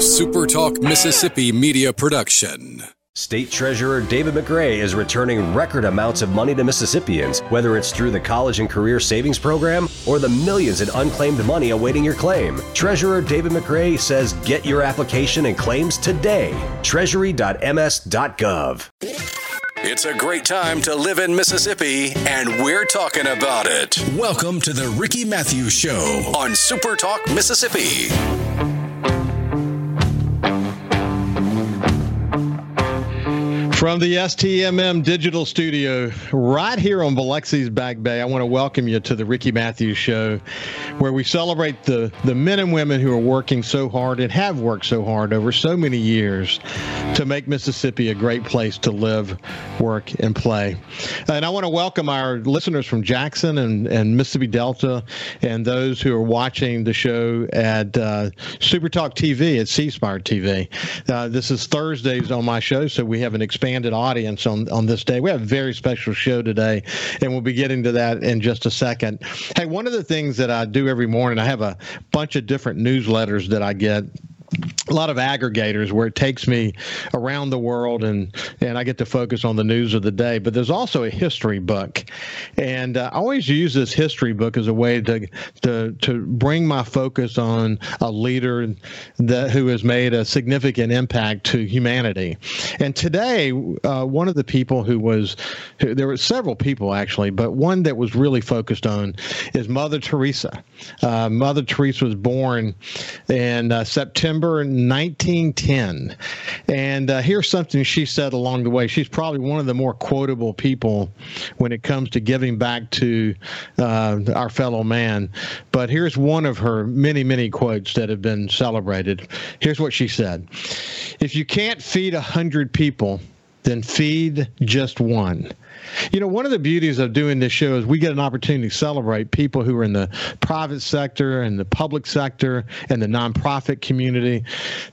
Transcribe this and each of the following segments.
SuperTalk Mississippi media production. State Treasurer David McRae is returning record amounts of money to Mississippians, whether it's through the College and Career Savings Program or the millions in unclaimed money awaiting your claim. Treasurer David McRae says get your application and claims today. Treasury.ms.gov. It's a great time to live in Mississippi, and we're talking about it. Welcome to the Ricky Mathews Show on SuperTalk Mississippi. From the STMM Digital Studio, right here on Biloxi's Back Bay, I want to welcome you to the Ricky Mathews Show, where we celebrate the, the men and women who are working so hard and have worked so hard over so many years to make Mississippi a great place to live, work, and play. And I want to welcome our listeners from Jackson and, and Mississippi Delta and those who are watching the show at uh, Super Talk TV at C Spire TV. Uh, this is Thursdays on my show, so we have an expanded expanded audience on, on this day. We have a very special show today, and we'll be getting to that in just a second. Hey, one of the things that I do every morning, I have a bunch of different newsletters that I get a lot of aggregators where it takes me around the world and and I get to focus on the news of the day. But there's also a history book, and uh, I always use this history book as a way to to to bring my focus on a leader that who has made a significant impact to humanity. And today, uh, one of the people who was who, there were several people actually, but one that was really focused on is Mother Teresa. Uh, Mother Teresa was born in uh, September 1910. And uh, here's something she said along the way. She's probably one of the more quotable people when it comes to giving back to uh, our fellow man. But here's one of her many, many quotes that have been celebrated. Here's what she said If you can't feed a hundred people, then feed just one. You know, one of the beauties of doing this show is we get an opportunity to celebrate people who are in the private sector and the public sector and the nonprofit community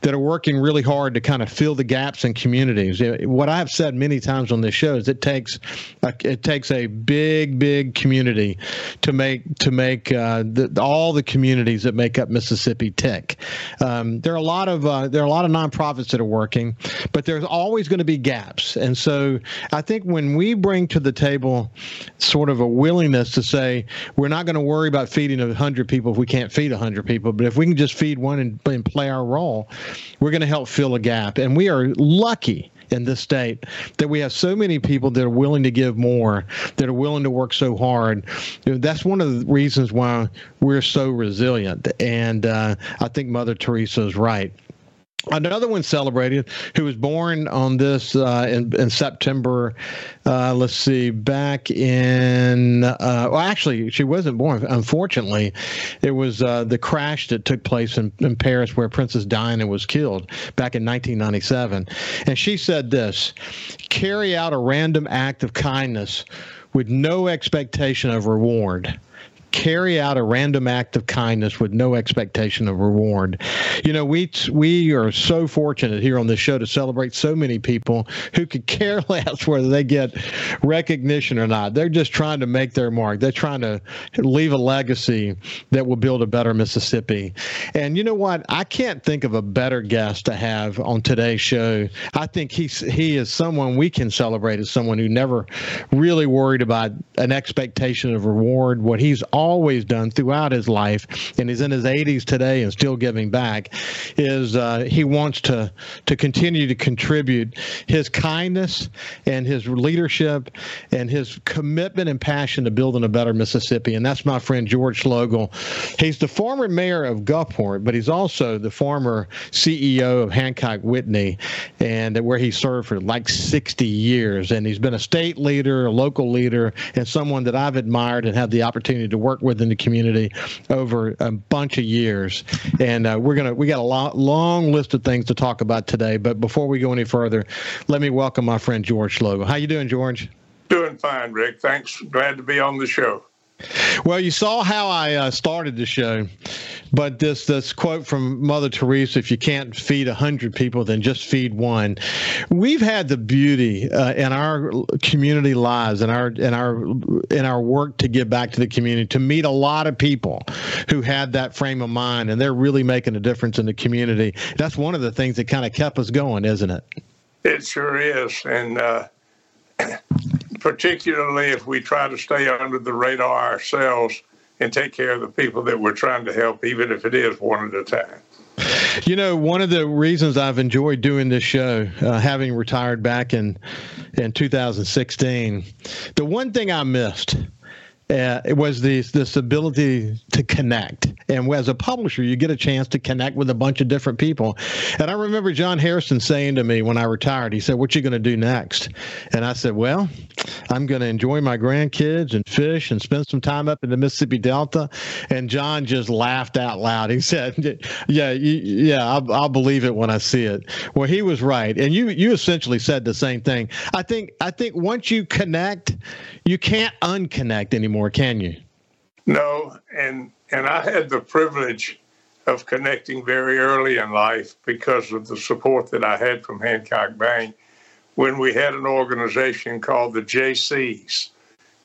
that are working really hard to kind of fill the gaps in communities. What I've said many times on this show is it takes a, it takes a big, big community to make to make uh, the, all the communities that make up Mississippi tick. Um, there are a lot of uh, there are a lot of nonprofits that are working, but there's always going to be gaps, and so I think when we bring to the table sort of a willingness to say we're not going to worry about feeding a hundred people if we can't feed a hundred people, but if we can just feed one and, and play our role, we're going to help fill a gap. And we are lucky in this state that we have so many people that are willing to give more, that are willing to work so hard. You know, that's one of the reasons why we're so resilient. And uh, I think Mother Teresa is right. Another one celebrated who was born on this uh, in, in September. Uh, let's see, back in, uh, well, actually, she wasn't born. Unfortunately, it was uh, the crash that took place in, in Paris where Princess Diana was killed back in 1997. And she said this carry out a random act of kindness with no expectation of reward carry out a random act of kindness with no expectation of reward. You know, we we are so fortunate here on this show to celebrate so many people who could care less whether they get recognition or not. They're just trying to make their mark. They're trying to leave a legacy that will build a better Mississippi. And you know what? I can't think of a better guest to have on today's show. I think he's he is someone we can celebrate as someone who never really worried about an expectation of reward. What he's always done throughout his life, and he's in his 80s today and still giving back, is uh, he wants to to continue to contribute his kindness and his leadership and his commitment and passion to building a better Mississippi. And that's my friend George Schloegel. He's the former mayor of Gulfport, but he's also the former CEO of Hancock Whitney, and where he served for like 60 years. And he's been a state leader, a local leader, and someone that I've admired and had the opportunity to work with in the community over a bunch of years. And uh, we're gonna we got a lot, long list of things to talk about today. But before we go any further, let me welcome my friend George Schloegel. How you doing, George? Doing fine, Rick. Thanks. Glad to be on the show. Well, you saw how I uh, started the show. but this this quote from Mother Teresa: "If you can't feed a hundred people, then just feed one." We've had the beauty uh, in our community lives and our in our in our work to give back to the community to meet a lot of people who had that frame of mind, and they're really making a difference in the community. That's one of the things that kind of kept us going, isn't it? It sure is, and. Uh particularly if we try to stay under the radar ourselves and take care of the people that we're trying to help, even if it is one at a time. You know, one of the reasons I've enjoyed doing this show, uh, having retired back in in 2016, the one thing I missed uh, it was this this ability to connect. And as a publisher, you get a chance to connect with a bunch of different people. And I remember John Harrison saying to me when I retired, he said, "What you going to do next?" And I said, "Well, I'm going to enjoy my grandkids and fish and spend some time up in the Mississippi Delta." And John just laughed out loud. He said, "Yeah, yeah, I'll, I'll believe it when I see it." Well, he was right. And you you essentially said the same thing. I think I think once you connect, you can't unconnect anymore anymore, can you? No, and and I had the privilege of connecting very early in life because of the support that I had from Hancock Bank when we had an organization called the JCs.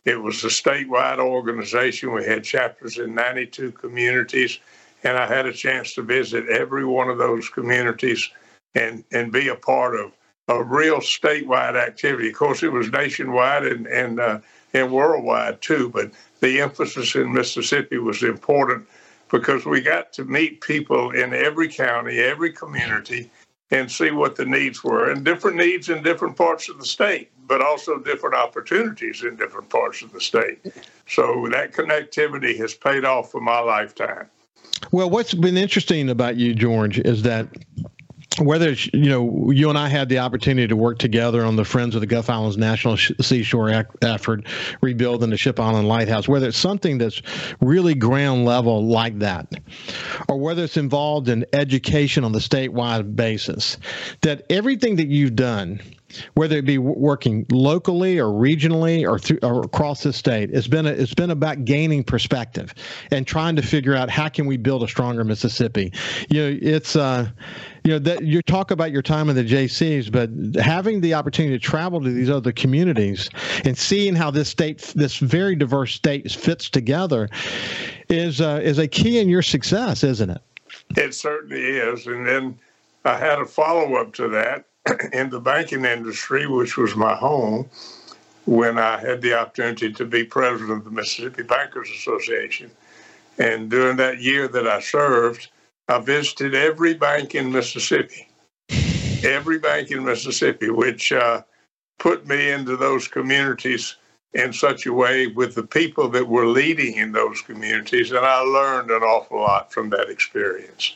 It was a statewide organization. We had chapters in 92 communities, and I had a chance to visit every one of those communities and, and be a part of a real statewide activity. Of course, it was nationwide and, and uh, and worldwide too. But the emphasis in Mississippi was important because we got to meet people in every county, every community, and see what the needs were, and different needs in different parts of the state, but also different opportunities in different parts of the state. So that connectivity has paid off for my lifetime. Well, what's been interesting about you, George, is that whether you know you and I had the opportunity to work together on the Friends of the Gulf Islands National Seashore effort, rebuilding the Ship Island Lighthouse, whether it's something that's really ground level like that, or whether it's involved in education on the statewide basis, that everything that you've done whether it be working locally or regionally or, through, or across the state. It's been a, it's been about gaining perspective and trying to figure out how can we build a stronger Mississippi. You know, it's uh, you know that you talk about your time in the JCs, but having the opportunity to travel to these other communities and seeing how this state, this very diverse state, fits together, is uh, is a key in your success, isn't it? It certainly is, and then I had a follow up to that in the banking industry, which was my home, when I had the opportunity to be president of the Mississippi Bankers Association. And during that year that I served, I visited every bank in Mississippi, every bank in Mississippi, which uh, put me into those communities in such a way with the people that were leading in those communities and I learned an awful lot from that experience.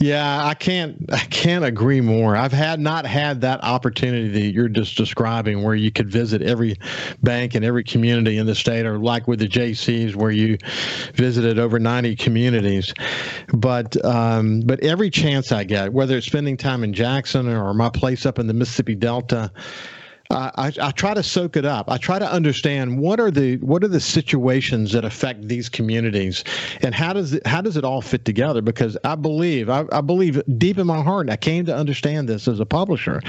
Yeah, I can't I can't agree more. I've had not had that opportunity that you're just describing where you could visit every bank and every community in the state or like with the JCs where you visited over 90 communities. But um, but every chance I get, whether it's spending time in Jackson or my place up in the Mississippi Delta, I, I, try to soak it up. I try to understand what are the what are the situations that affect these communities, and how does it how does it all fit together? Because I believe I, I believe deep in my heart, I came to understand this as a publisher,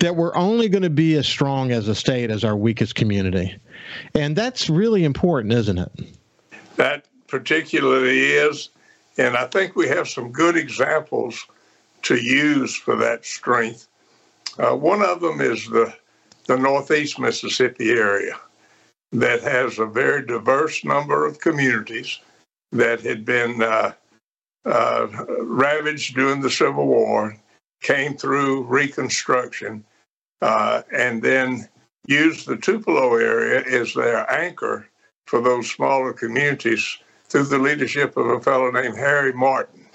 that we're only going to be as strong as a state as our weakest community, and that's really important, isn't it? That particularly is, and I think we have some good examples to use for that strength. Uh, one of them is the the Northeast Mississippi area that has a very diverse number of communities that had been uh, uh, ravaged during the Civil War, came through Reconstruction, uh, and then used the Tupelo area as their anchor for those smaller communities through the leadership of a fellow named Harry Martin,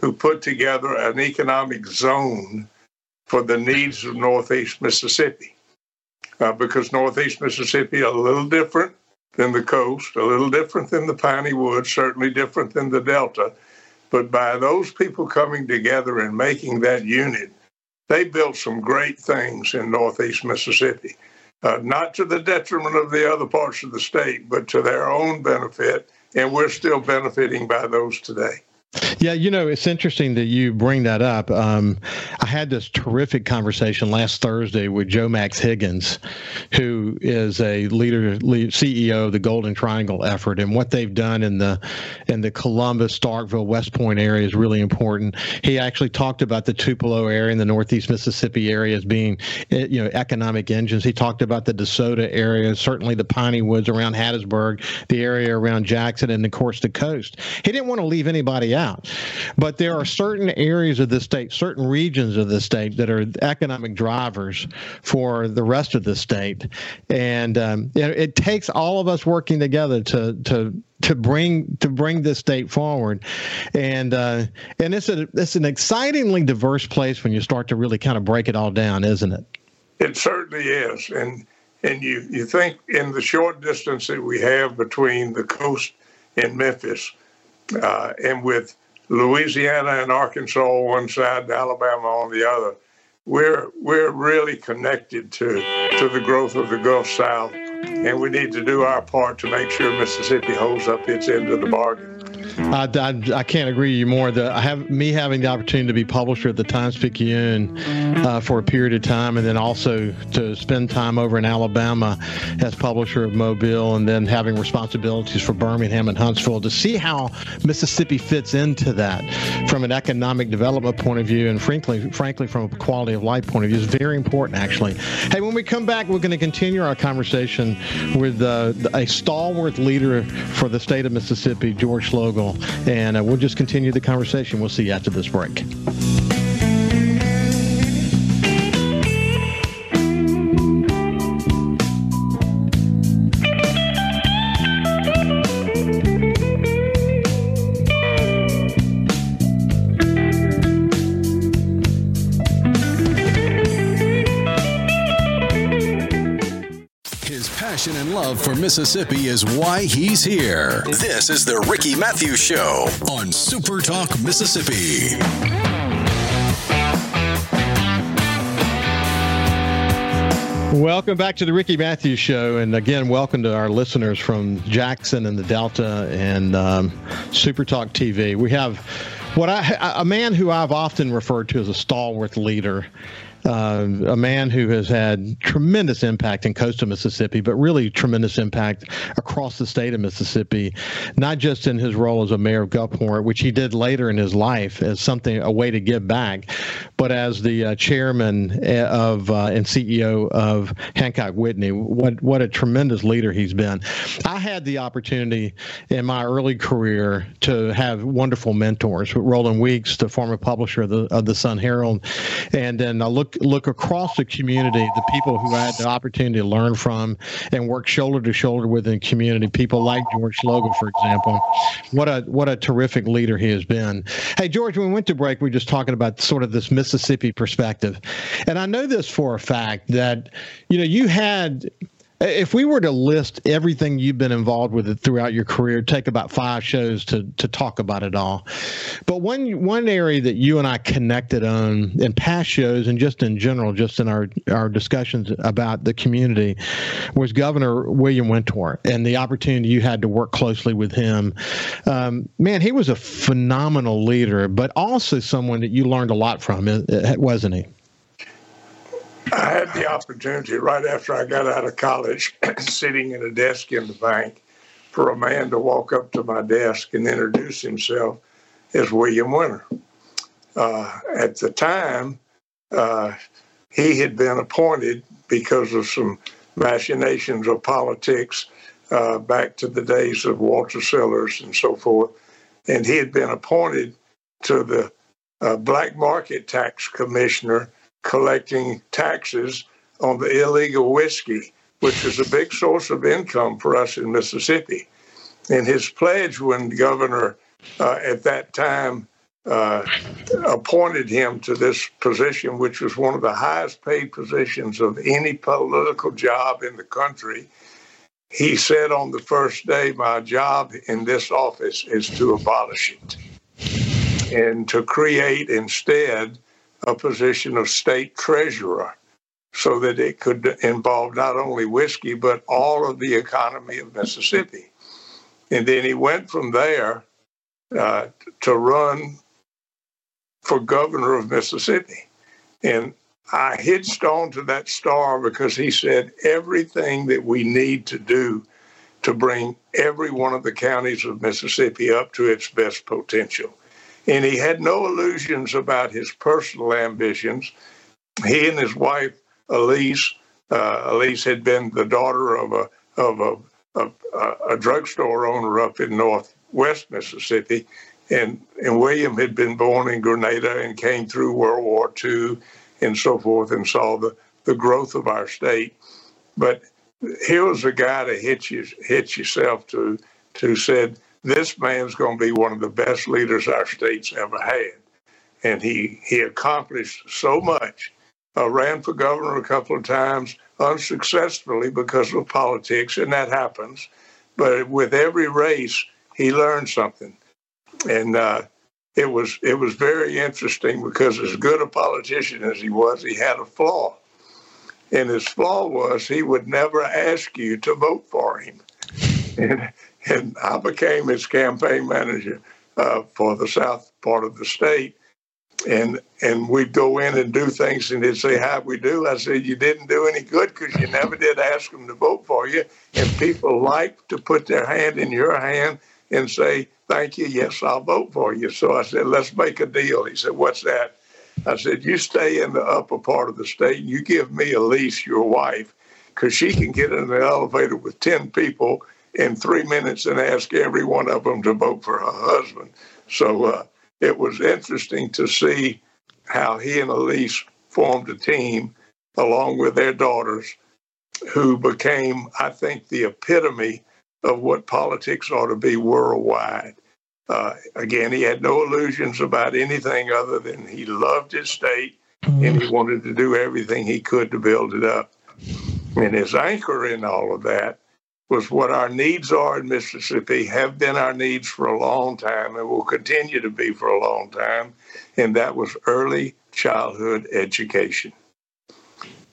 who put together an economic zone for the needs of Northeast Mississippi uh, because Northeast Mississippi a little different than the coast, a little different than the piney woods, certainly different than the Delta. But by those people coming together and making that unit, they built some great things in Northeast Mississippi, uh, not to the detriment of the other parts of the state, but to their own benefit. And we're still benefiting by those today. Yeah, you know, it's interesting that you bring that up. Um, I had this terrific conversation last Thursday with Joe Max Higgins, who is a leader, lead, CEO of the Golden Triangle effort, and what they've done in the in the Columbus, Starkville, West Point area is really important. He actually talked about the Tupelo area and the Northeast Mississippi area as being, eh, you know, economic engines. He talked about the DeSoto area, certainly the Piney Woods around Hattiesburg, the area around Jackson, and of course the coast. He didn't want to leave anybody out out. But there are certain areas of the state, certain regions of the state that are economic drivers for the rest of the state, and um, it, it takes all of us working together to to to bring to bring this state forward, and uh, and it's a it's an excitingly diverse place when you start to really kind of break it all down, isn't it? It certainly is, and and you you think in the short distance that we have between the coast and Memphis, uh, and with Louisiana and Arkansas on one side, and Alabama on the other, we're we're really connected to to the growth of the Gulf South, and we need to do our part to make sure Mississippi holds up its end of the bargain. I, I, I, can't agree with you more. The, I have me having the opportunity to be publisher at the Times Picayune uh, for a period of time, and then also to spend time over in Alabama as publisher of Mobile, and then having responsibilities for Birmingham and Huntsville to see how Mississippi fits into that from an economic development point of view, and frankly, frankly, from a quality of life point of view, is very important. Actually, hey, when we come back, we're going to continue our conversation with uh, a stalwart leader for the state of Mississippi, George And uh, we'll just continue the conversation. We'll see you after this break. Passion and love for Mississippi is why he's here. This is the Ricky Mathews Show on Super Talk Mississippi. Welcome back to the Ricky Mathews Show, and again, welcome to our listeners from Jackson and the Delta and um, Super Talk TV. We have what I a man who I've often referred to as a stalwart leader uh, a man who has had tremendous impact in coastal Mississippi, but really tremendous impact across the state of Mississippi, not just in his role as a mayor of Gulfport, which he did later in his life as something, a way to give back, but as the uh, chairman eh, of uh, and CEO of Hancock Whitney. What what a tremendous leader he's been. I had the opportunity in my early career to have wonderful mentors. Roland Weeks, the former publisher of the of the Sun Herald, and then I look look look across the community, the people who I had the opportunity to learn from and work shoulder to shoulder with in the community, people like George Schloegel, for example. What a what a terrific leader he has been. Hey, George, when we went to break, we were just talking about sort of this Mississippi perspective, and I know this for a fact that you know you had if we were to list everything you've been involved with throughout your career, take about five shows to to talk about it all. But one one area that you and I connected on in past shows and just in general, just in our our discussions about the community, was Governor William Winter and the opportunity you had to work closely with him. Um, man, he was a phenomenal leader, but also someone that you learned a lot from, wasn't he? I had the opportunity right after I got out of college, sitting at a desk in the bank, for a man to walk up to my desk and introduce himself as William Winter. Uh, at the time, uh, he had been appointed because of some machinations of politics uh, back to the days of Walter Sillers and so forth. And he had been appointed to the uh, Black Market Tax Commissioner collecting taxes on the illegal whiskey, which is a big source of income for us in Mississippi. And his pledge when governor uh, at that time uh, appointed him to this position, which was one of the highest paid positions of any political job in the country. He said on the first day, My job in this office is to abolish it and to create instead a position of state treasurer so that it could involve not only whiskey, but all of the economy of Mississippi. And then he went from there uh, to run for governor of Mississippi. And I hitched on to that star because he said everything that we need to do to bring every one of the counties of Mississippi up to its best potential. And he had no illusions about his personal ambitions. He and his wife, Elise, uh, Elise had been the daughter of a of a, a, a drugstore owner up in northwest Mississippi, and and William had been born in Grenada and came through World War II and so forth and saw the, the growth of our state. But here was a guy to hit you hit yourself to to said this man's going to be one of the best leaders our state's ever had, and he he accomplished so much. Uh, ran for governor a couple of times unsuccessfully because of politics, and that happens. But with every race, he learned something, and uh, it was it was very interesting because as good a politician as he was, he had a flaw. And his flaw was he would never ask you to vote for him. And, and I became his campaign manager uh, for the south part of the state. And and we'd go in and do things, and he'd say, "How we do?" I said, "You didn't do any good because you never did ask them to vote for you." And people like to put their hand in your hand and say, Thank you. Yes, I'll vote for you. So I said, Let's make a deal. He said, What's that? I said, You stay in the upper part of the state. And you give me Elise, your wife, because she can get in the elevator with 10 people in three minutes and ask every one of them to vote for her husband. So uh, it was interesting to see how he and Elise formed a team along with their daughters who became, I think, the epitome of what politics ought to be worldwide. Uh, again, he had no illusions about anything other than he loved his state and he wanted to do everything he could to build it up. And his anchor in all of that was what our needs are in Mississippi, have been our needs for a long time, and will continue to be for a long time. And that was early childhood education.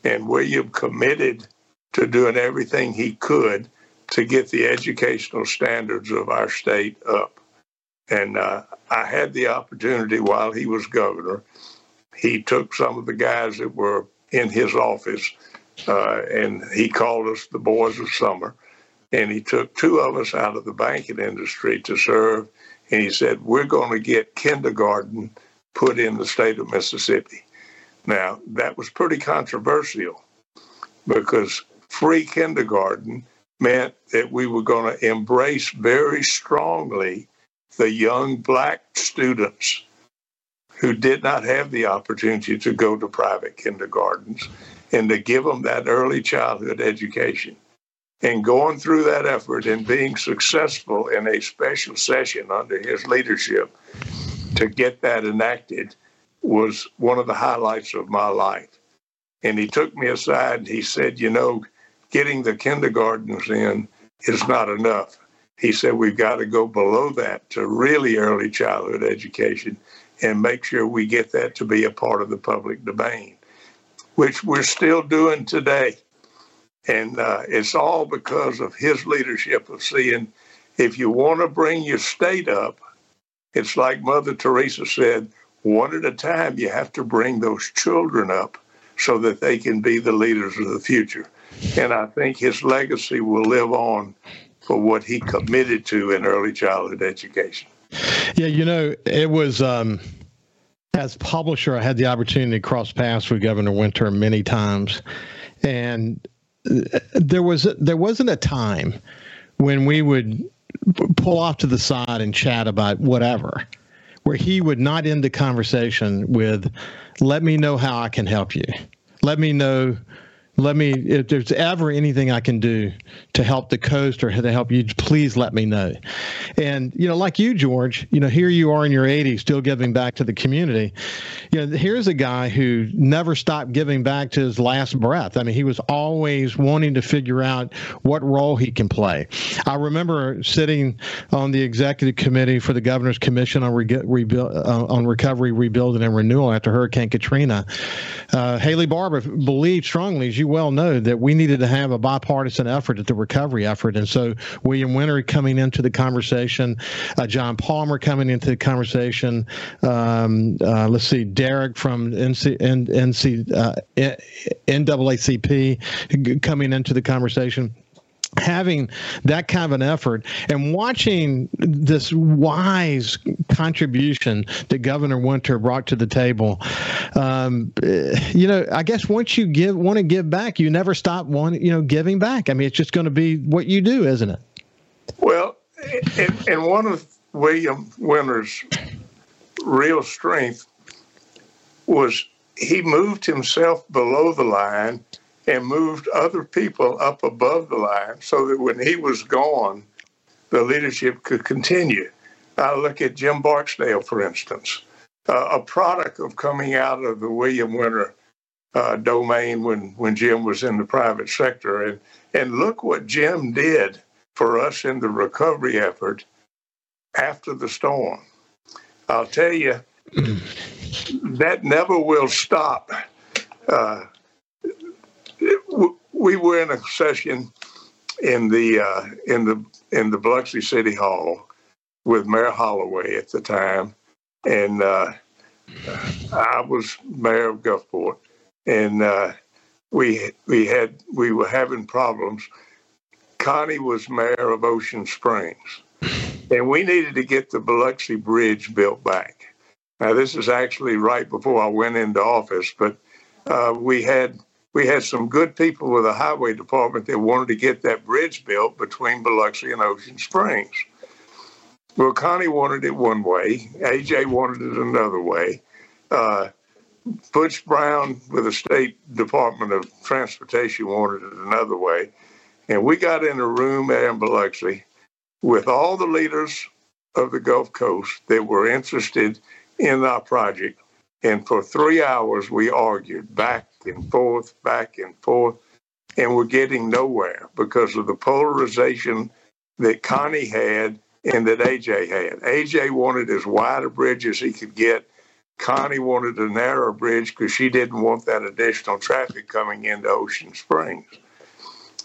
And William committed to doing everything he could to get the educational standards of our state up. And uh, I had the opportunity while he was governor. He took some of the guys that were in his office uh, and he called us the boys of summer. And he took two of us out of the banking industry to serve. And he said, We're going to get kindergarten put in the state of Mississippi. Now, that was pretty controversial because free kindergarten meant that we were going to embrace very strongly the young black students who did not have the opportunity to go to private kindergartens and to give them that early childhood education. And going through that effort and being successful in a special session under his leadership to get that enacted was one of the highlights of my life. And he took me aside and he said, You know, getting the kindergartens in is not enough. He said we've got to go below that to really early childhood education and make sure we get that to be a part of the public domain, which we're still doing today. And uh, it's all because of his leadership of seeing if you want to bring your state up, it's like Mother Teresa said, one at a time, you have to bring those children up so that they can be the leaders of the future. And I think his legacy will live on for what he committed to in early childhood education. Yeah, you know, it was um, as publisher, I had the opportunity to cross paths with Governor Winter many times, and there was there wasn't a time when we would pull off to the side and chat about whatever, where he would not end the conversation with, "Let me know how I can help you. Let me know." Let me if there's ever anything i can do to help the coast or to help you please let me know. And you know like you george you know here you are in your 80s still giving back to the community. You know here's a guy who never stopped giving back to his last breath. I mean he was always wanting to figure out what role he can play. I remember sitting on the executive committee for the governor's commission on, uh, on recovery rebuilding and renewal after hurricane katrina. Uh, haley barbour believed strongly as you well know, that we needed to have a bipartisan effort at the recovery effort. And so William Winter coming into the conversation, uh, John Palmer coming into the conversation. Um, uh, let's see, Derek from NC, NC uh, NAACP coming into the conversation having that kind of an effort and watching this wise contribution that Governor Winter brought to the table, um, you know, I guess once you give want to give back, you never stop wanting, you know, giving back. I mean, it's just going to be what you do, isn't it? Well, and, and one of William Winter's real strength was he moved himself below the line and moved other people up above the line so that when he was gone, the leadership could continue. I look at Jim Barksdale, for instance, uh, a product of coming out of the William Winter uh, domain when, when Jim was in the private sector. And, and look what Jim did for us in the recovery effort after the storm. I'll tell you, that never will stop. Uh, we were in a session in the uh, in the in the Biloxi City Hall with Mayor Holloway at the time, and uh, I was mayor of Gulfport, and uh, we we had we were having problems. Connie was mayor of Ocean Springs, and we needed to get the Biloxi Bridge built back. Now this is actually right before I went into office, but uh, we had we had some good people with the highway department that wanted to get that bridge built between Biloxi and Ocean Springs. Well, Connie wanted it one way, AJ wanted it another way. Uh, Butch Brown with the State Department of Transportation wanted it another way. And we got in a room at Biloxi with all the leaders of the Gulf Coast that were interested in our project. And for three hours, we argued back and forth, back and forth, and we're getting nowhere because of the polarization that Connie had and that AJ had. AJ wanted as wide a bridge as he could get. Connie wanted a narrower bridge because she didn't want that additional traffic coming into Ocean Springs.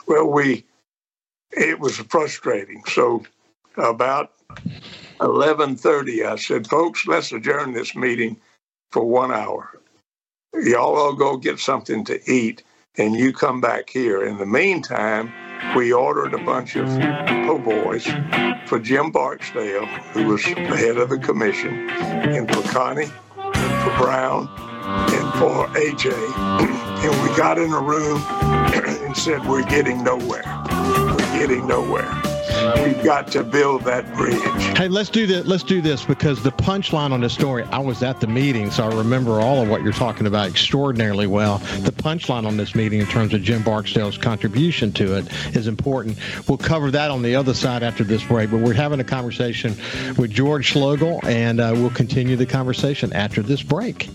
Well, we it was frustrating. So about 11:30, I said, "Folks, let's adjourn this meeting for one hour." Y'all all go get something to eat and you come back here. In the meantime, we ordered a bunch of po' boys for Jim Barksdale, who was the head of the commission, and for Connie, and for Brown, and for AJ. and we got in a room and said, We're getting nowhere. We're getting nowhere. We've got to build that bridge. Hey, let's do that. Let's do this because the punchline on this story. I was at the meeting, so I remember all of what you're talking about extraordinarily well. The punchline on this meeting, in terms of Jim Barksdale's contribution to it, is important. We'll cover that on the other side after this break. But we're having a conversation with George Schloegel, and uh, we'll continue the conversation after this break.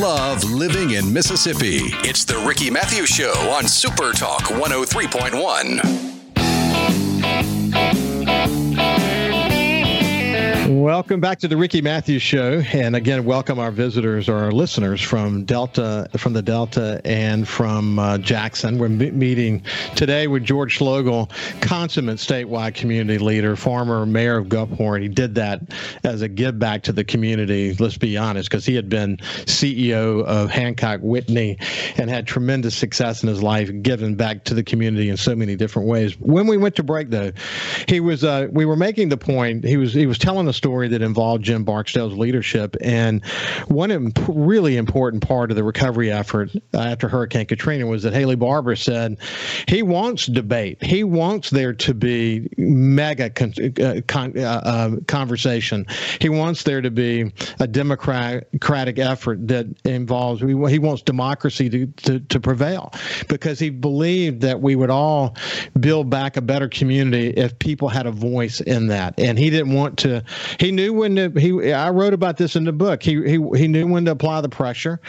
Love living in Mississippi. It's the Ricky Mathews Show on Super Talk 103.1. Welcome back to the Ricky Mathews Show, and again, welcome our visitors or our listeners from Delta, from the Delta, and from uh, Jackson. We're meeting today with George Schloegel, consummate statewide community leader, former mayor of Gulfport. He did that as a give back to the community. Let's be honest, because he had been CEO of Hancock Whitney and had tremendous success in his life, giving back to the community in so many different ways. When we went to break, though, he was uh, we were making the point. He was he was telling us story that involved Jim Barksdale's leadership. And one imp- really important part of the recovery effort after Hurricane Katrina was that Haley Barbour said he wants debate. He wants there to be mega con- uh, con- uh, uh, conversation. He wants there to be a democratic effort that involves, he wants democracy to, to, to prevail because he believed that we would all build back a better community if people had a voice in that. And he didn't want to, he knew when to, he, I wrote about this in the book. He, he, he knew when to apply the pressure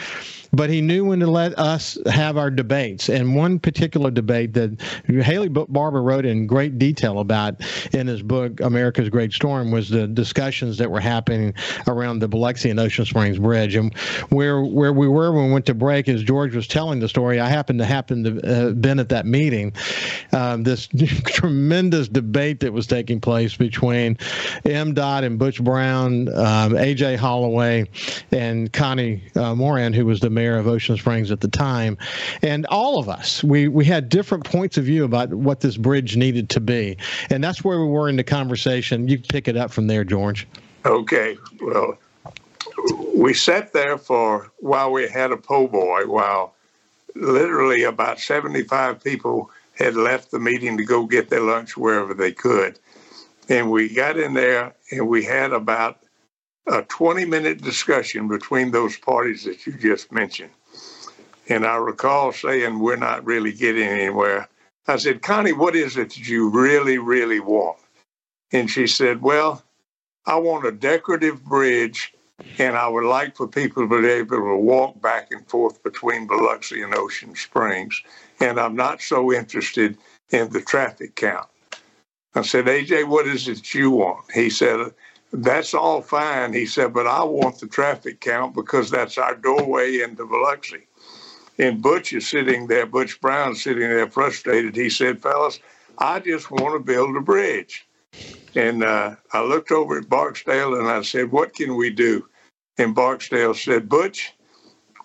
but he knew when to let us have our debates. And one particular debate that Haley Barbour wrote in great detail about in his book America's Great Storm was the discussions that were happening around the Biloxi and Ocean Springs Bridge. And where where we were when we went to break, as George was telling the story, I happened to happen to uh, been at that meeting. Um, this tremendous debate that was taking place between M. MDOT and Butch Brown, um, AJ Holloway, and Connie uh, Moran, who was the mayor mayor of Ocean Springs at the time, and all of us we we had different points of view about what this bridge needed to be, and that's where we were in the conversation. You pick it up from there, George. Okay, well, we sat there for while we had a po' boy, while literally about 75 people had left the meeting to go get their lunch wherever they could. And we got in there and we had about a 20 minute discussion between those parties that you just mentioned. And I recall saying, We're not really getting anywhere. I said, Connie, what is it that you really, really want? And she said, Well, I want a decorative bridge, and I would like for people to be able to walk back and forth between Biloxi and Ocean Springs. And I'm not so interested in the traffic count. I said, AJ, what is it you want? He said, that's all fine, he said, but I want the traffic count because that's our doorway into Biloxi. And Butch is sitting there, Butch Brown sitting there frustrated. He said, fellas, I just want to build a bridge. And uh, I looked over at Barksdale and I said, what can we do? And Barksdale said, Butch,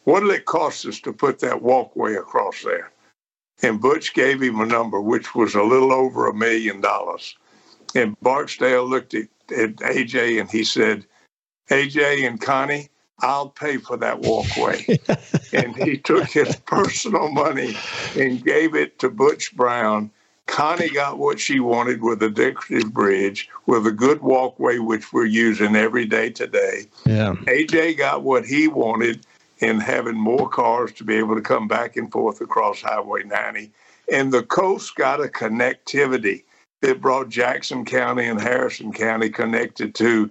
what'll it cost us to put that walkway across there? And Butch gave him a number, which was a little over a million dollars. And Barksdale looked at at AJ and he said, AJ and Connie, I'll pay for that walkway. and he took his personal money and gave it to Butch Brown. Connie got what she wanted with a decorative bridge, with a good walkway, which we're using every day today. Yeah. AJ got what he wanted in having more cars to be able to come back and forth across Highway 90. And the coast got a connectivity it brought Jackson County and Harrison County connected to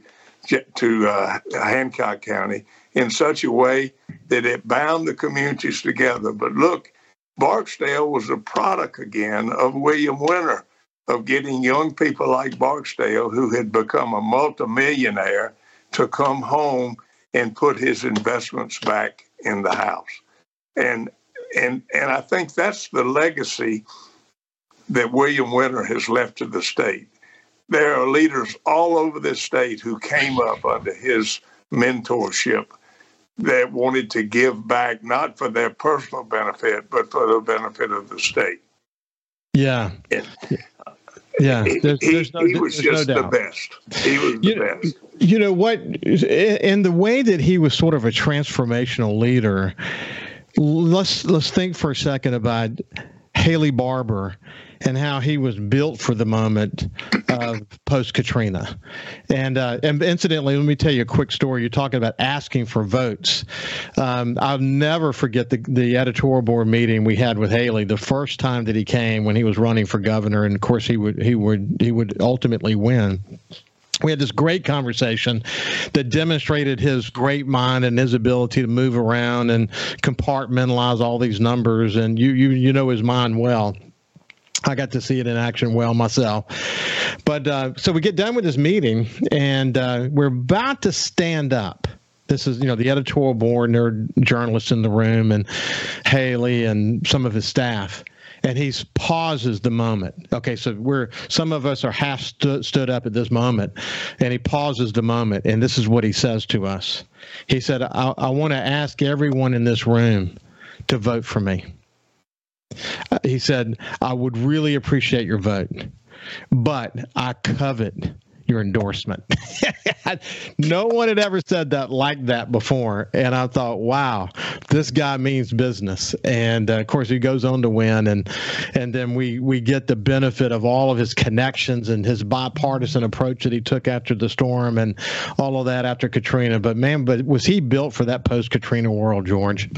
to uh, Hancock County in such a way that it bound the communities together. But look, Barksdale was a product again of William Winter, of getting young people like Barksdale, who had become a multimillionaire, to come home and put his investments back in the house. And and and I think that's the legacy that William Winter has left to the state. There are leaders all over this state who came up under his mentorship that wanted to give back not for their personal benefit, but for the benefit of the state. Yeah. And, yeah, there's, he, there's no, he was just no the best. He was the you best. you know what? In the way that he was sort of a transformational leader, let's let's think for a second about Haley Barbour and how he was built for the moment of post Katrina. And, uh, and incidentally, let me tell you a quick story. You're talking about asking for votes. Um, I'll never forget the, the editorial board meeting we had with Haley the first time that he came when he was running for governor, and of course he would he would he would ultimately win we had this great conversation that demonstrated his great mind and his ability to move around and compartmentalize all these numbers and you you you know his mind well I got to see it in action well myself. But uh, so we get done with this meeting, and uh, we're about to stand up. This is, you know, the editorial board, are journalists in the room, and Haley and some of his staff. And he pauses the moment. Okay, so we're some of us are half stu- stood up at this moment, and he pauses the moment, and this is what he says to us. He said, "I, I want to ask everyone in this room to vote for me." Uh, he said, I would really appreciate your vote, but I covet your endorsement. no one had ever said that like that before. And I thought, wow, this guy means business. And uh, of course, he goes on to win. And and then we, we get the benefit of all of his connections and his bipartisan approach that he took after the storm and all of that after Katrina. But man, but was he built for that post Katrina world, George?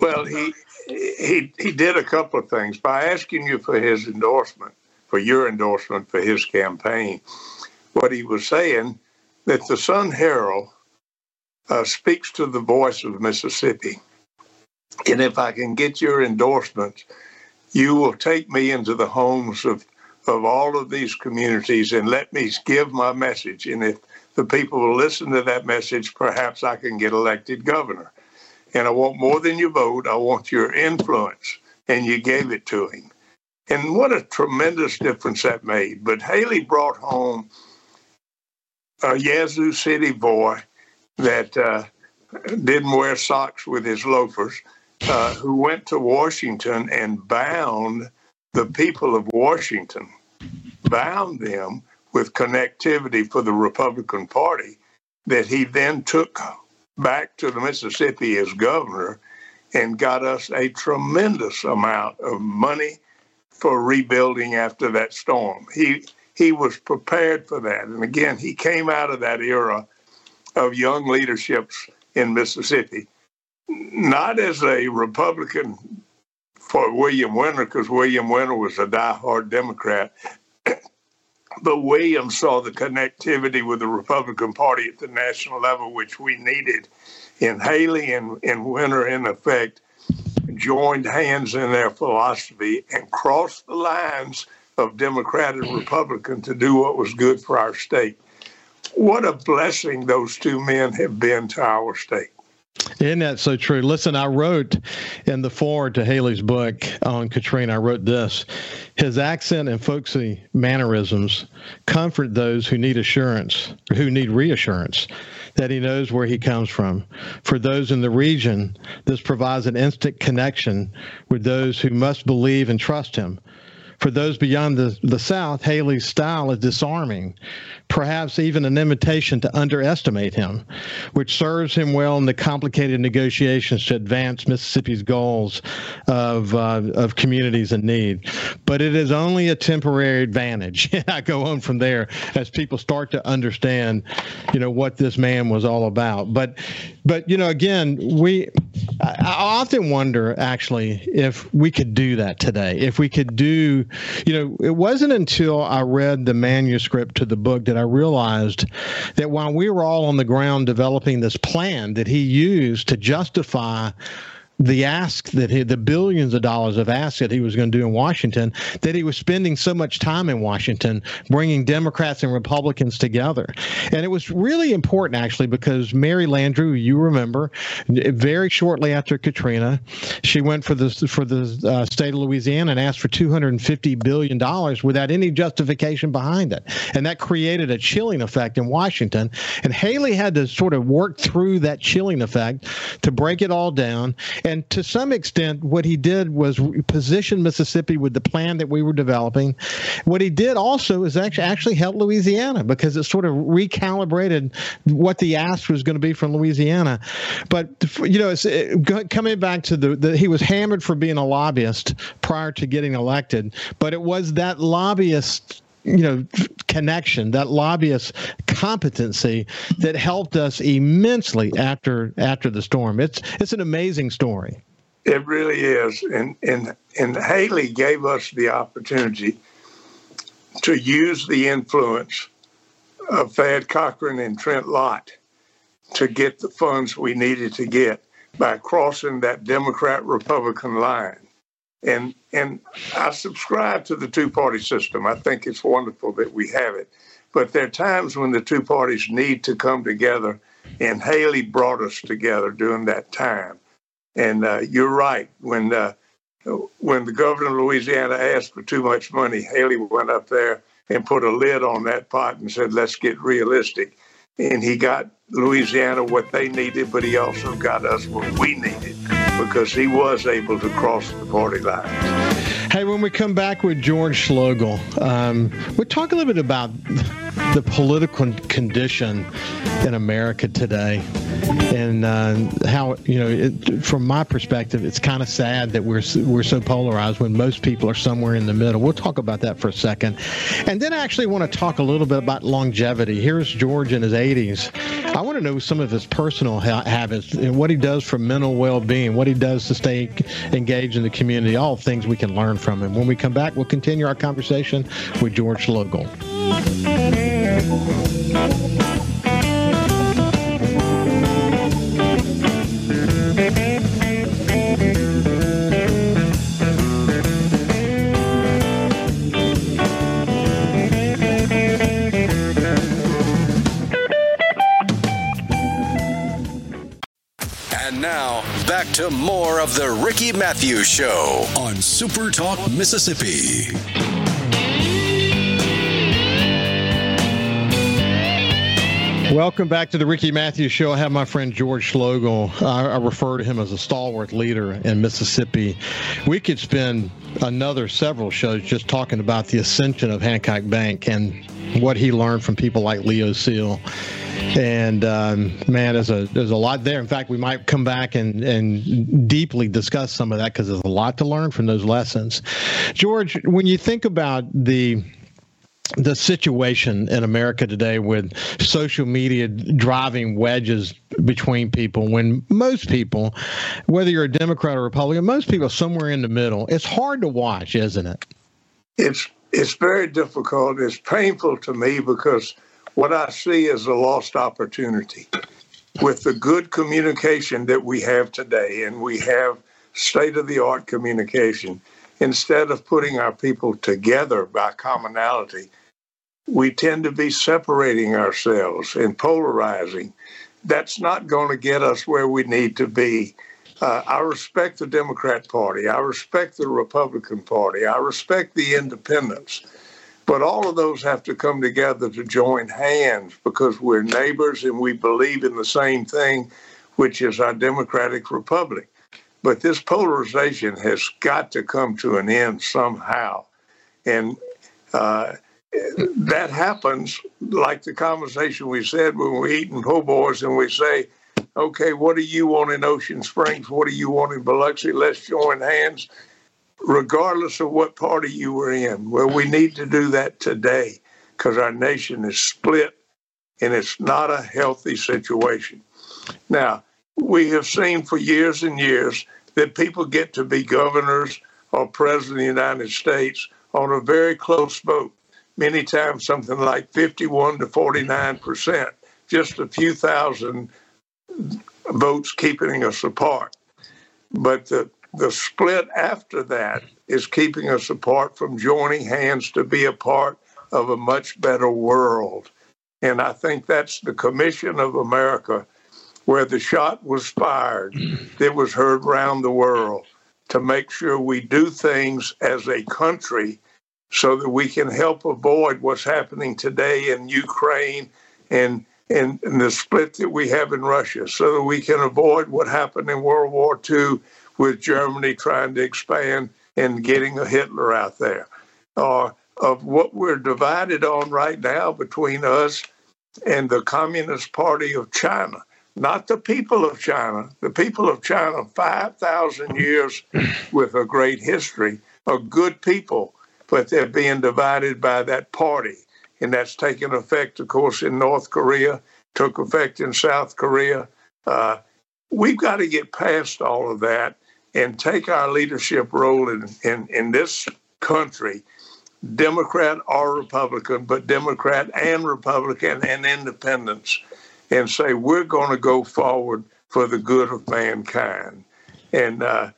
Well, he he he did a couple of things by asking you for his endorsement, for your endorsement for his campaign. What he was saying that the Sun Herald uh, speaks to the voice of Mississippi, and if I can get your endorsement, you will take me into the homes of of all of these communities and let me give my message. And if the people will listen to that message, perhaps I can get elected governor. And I want more than your vote. I want your influence. And you gave it to him. And what a tremendous difference that made. But Haley brought home a Yazoo City boy that uh, didn't wear socks with his loafers, uh, who went to Washington and bound the people of Washington, bound them with connectivity for the Republican Party that he then took back to the Mississippi as governor and got us a tremendous amount of money for rebuilding after that storm. He he was prepared for that. And again, he came out of that era of young leaderships in Mississippi, not as a Republican for William Winter, because William Winter was a diehard Democrat, but William saw the connectivity with the Republican Party at the national level, which we needed. And Haley and, and Winter, in effect, joined hands in their philosophy and crossed the lines of Democrat and Republican to do what was good for our state. What a blessing those two men have been to our state. Isn't that so true? Listen, I wrote in the forward to Haley's book on Katrina, I wrote this. His accent and folksy mannerisms comfort those who need assurance, who need reassurance that he knows where he comes from. For those in the region, this provides an instant connection with those who must believe and trust him. For those beyond the, the South, Haley's style is disarming, perhaps even an invitation to underestimate him, which serves him well in the complicated negotiations to advance Mississippi's goals of, uh, of communities in need. But it is only a temporary advantage. I go on from there as people start to understand, you know, what this man was all about. But, but you know, again, we, I, I often wonder actually if we could do that today, if we could do you know, it wasn't until I read the manuscript to the book that I realized that while we were all on the ground developing this plan that he used to justify the ask that he, the billions of dollars of ask that he was going to do in Washington, that he was spending so much time in Washington, bringing Democrats and Republicans together. And it was really important, actually, because Mary Landrieu, you remember, very shortly after Katrina, she went for the for the uh, state of Louisiana and asked for 250 billion dollars without any justification behind it, and that created a chilling effect in Washington. And Haley had to sort of work through that chilling effect to break it all down and to some extent, what he did was position Mississippi with the plan that we were developing. What he did also is actually actually help Louisiana because it sort of recalibrated what the ask was going to be from Louisiana. But you know, it, uh, coming back to the, the he was hammered for being a lobbyist prior to getting elected, but it was that lobbyist you know connection that lobbyist competency that helped us immensely after after the storm. It's it's an amazing story. It really is. And and and haley gave us the opportunity to use the influence of thad cochran and trent lott to get the funds we needed to get by crossing that democrat republican line and and I subscribe to the two party system. I think it's wonderful that we have it. But there are times when the two parties need to come together, and Haley brought us together during that time. And uh, you're right. When uh, when the governor of Louisiana asked for too much money, Haley went up there and put a lid on that pot and said, "Let's get realistic." And he got Louisiana what they needed, but he also got us what we needed because he was able to cross the party line. Hey, when we come back with George Schloegel, um, we'll talk a little bit about the political condition in America today, and uh, how you know, it, from my perspective, it's kind of sad that we're we're so polarized when most people are somewhere in the middle. We'll talk about that for a second, and then I actually want to talk a little bit about longevity. Here's George in his 80s. I want to know some of his personal ha- habits and what he does for mental well-being, what he does to stay engaged in the community. All things we can learn from him. When we come back, we'll continue our conversation with George Schloegel. To more of the Ricky Mathews Show on Super Talk Mississippi. Welcome back to the Ricky Mathews Show. I have my friend George Schloegel. I, I, refer to him as a stalwart leader in Mississippi. We could spend another several shows just talking about the ascension of Hancock Bank and what he learned from people like Leo Seal. And um, man, there's a there's a lot there. In fact, we might come back and and deeply discuss some of that because there's a lot to learn from those lessons. George, when you think about the the situation in America today with social media driving wedges between people when most people, whether you're a Democrat or Republican, most people somewhere in the middle. It's hard to watch, isn't it? It's it's very difficult. It's painful to me because what I see is a lost opportunity. With the good communication that we have today, and we have state of the art communication, instead of putting our people together by commonality, we tend to be separating ourselves and polarizing. That's not going to get us where we need to be. Uh, I respect the Democrat Party. I respect the Republican Party. I respect the independents. But all of those have to come together to join hands because we're neighbors and we believe in the same thing, which is our democratic republic. But this polarization has got to come to an end somehow. And uh, that happens like the conversation we said when we're eating po' boys and we say, okay, what do you want in Ocean Springs? What do you want in Biloxi? Let's join hands, regardless of what party you were in. Well, we mm-hmm. need to do that today because our nation is split and it's not a healthy situation. Now, we have seen for years and years that people get to be governors or president of the United States on a very close vote many times something like 51 to 49 percent, just a few thousand votes keeping us apart. But the, the split after that is keeping us apart from joining hands to be a part of a much better world. And I think that's the Commission of America, where the shot was fired that was heard around the world to make sure we do things as a country so that we can help avoid what's happening today in Ukraine and, and, and the split that we have in Russia, so that we can avoid what happened in World War II with Germany trying to expand and getting a Hitler out there, or uh, of what we're divided on right now between us and the Communist Party of China. Not the people of China. The people of China, 5,000 years with a great history, are good people but they're being divided by that party. And that's taken effect, of course, in North Korea, took effect in South Korea. Uh, we've got to get past all of that and take our leadership role in, in, in this country, Democrat or Republican, but Democrat and Republican and independents, and say we're going to go forward for the good of mankind. And uh,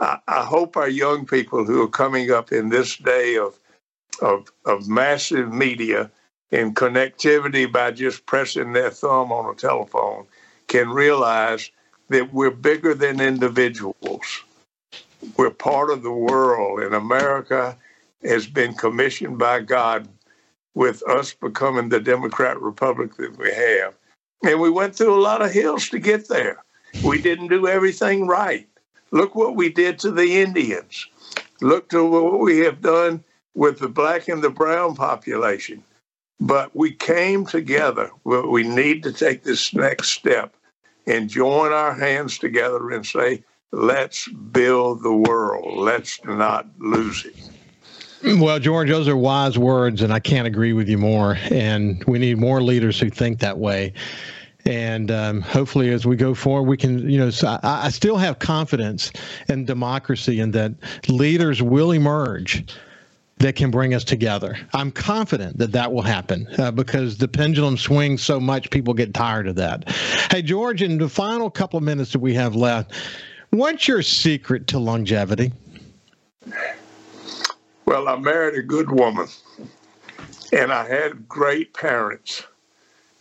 I, I hope our young people who are coming up in this day of of, of massive media and connectivity by just pressing their thumb on a telephone can realize that we're bigger than individuals. We're part of the world, and America has been commissioned by God with us becoming the Democrat Republic that we have. And we went through a lot of hills to get there. We didn't do everything right. Look what we did to the Indians. Look to what we have done with the black and the brown population. But we came together. We need to take this next step and join our hands together and say, let's build the world. Let's not lose it. Well, George, those are wise words, and I can't agree with you more. And we need more leaders who think that way. And um, hopefully, as we go forward, we can, you know, I, I still have confidence in democracy and that leaders will emerge that can bring us together. I'm confident that that will happen uh, because the pendulum swings so much, people get tired of that. Hey, George, in the final couple of minutes that we have left, what's your secret to longevity? Well, I married a good woman, and I had great parents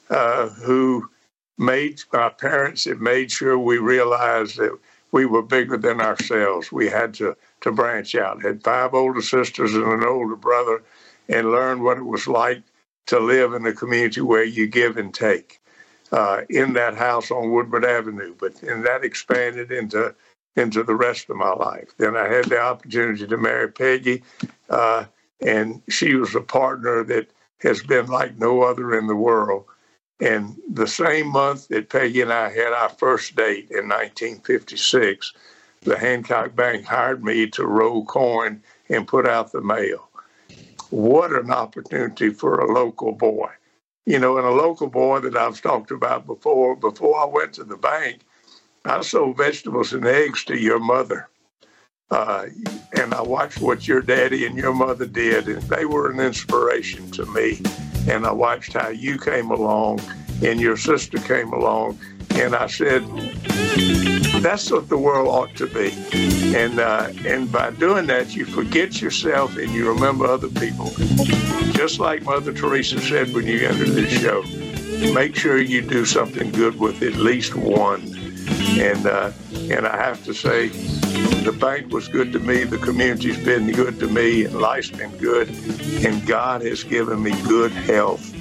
uh, who made my parents had made sure we realized that we were bigger than ourselves. We had to to branch out. Had five older sisters and an older brother, and learned what it was like to live in a community where you give and take. Uh, in that house on Woodward Avenue, but and that expanded into into the rest of my life. Then I had the opportunity to marry Peggy, uh, and she was a partner that has been like no other in the world. And the same month that Peggy and I had our first date in 1956, the Hancock Bank hired me to roll coin and put out the mail. What an opportunity for a local boy. You know, and a local boy that I've talked about before, before I went to the bank, I sold vegetables and eggs to your mother. Uh, and I watched what your daddy and your mother did, and they were an inspiration to me. And I watched how you came along and your sister came along, and I said, that's what the world ought to be. And uh, and by doing that, you forget yourself and you remember other people. Just like Mother Teresa said when you entered this show, make sure you do something good with at least one. And uh, and I have to say, the bank was good to me. The community's been good to me, and life's been good. And God has given me good health.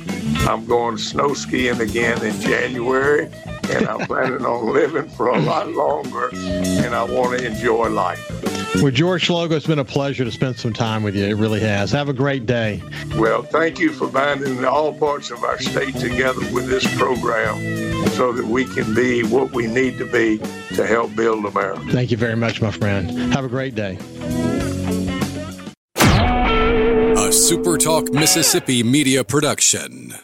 I'm going snow skiing again in January, and I'm planning on living for a lot longer. And I want to enjoy life. Well, George Schloegel, it's been a pleasure to spend some time with you. It really has. Have a great day. Well, thank you for binding all parts of our state together with this program so that we can be what we need to be to help build America. Thank you very much, my friend. Have a great day. A SuperTalk Mississippi media production.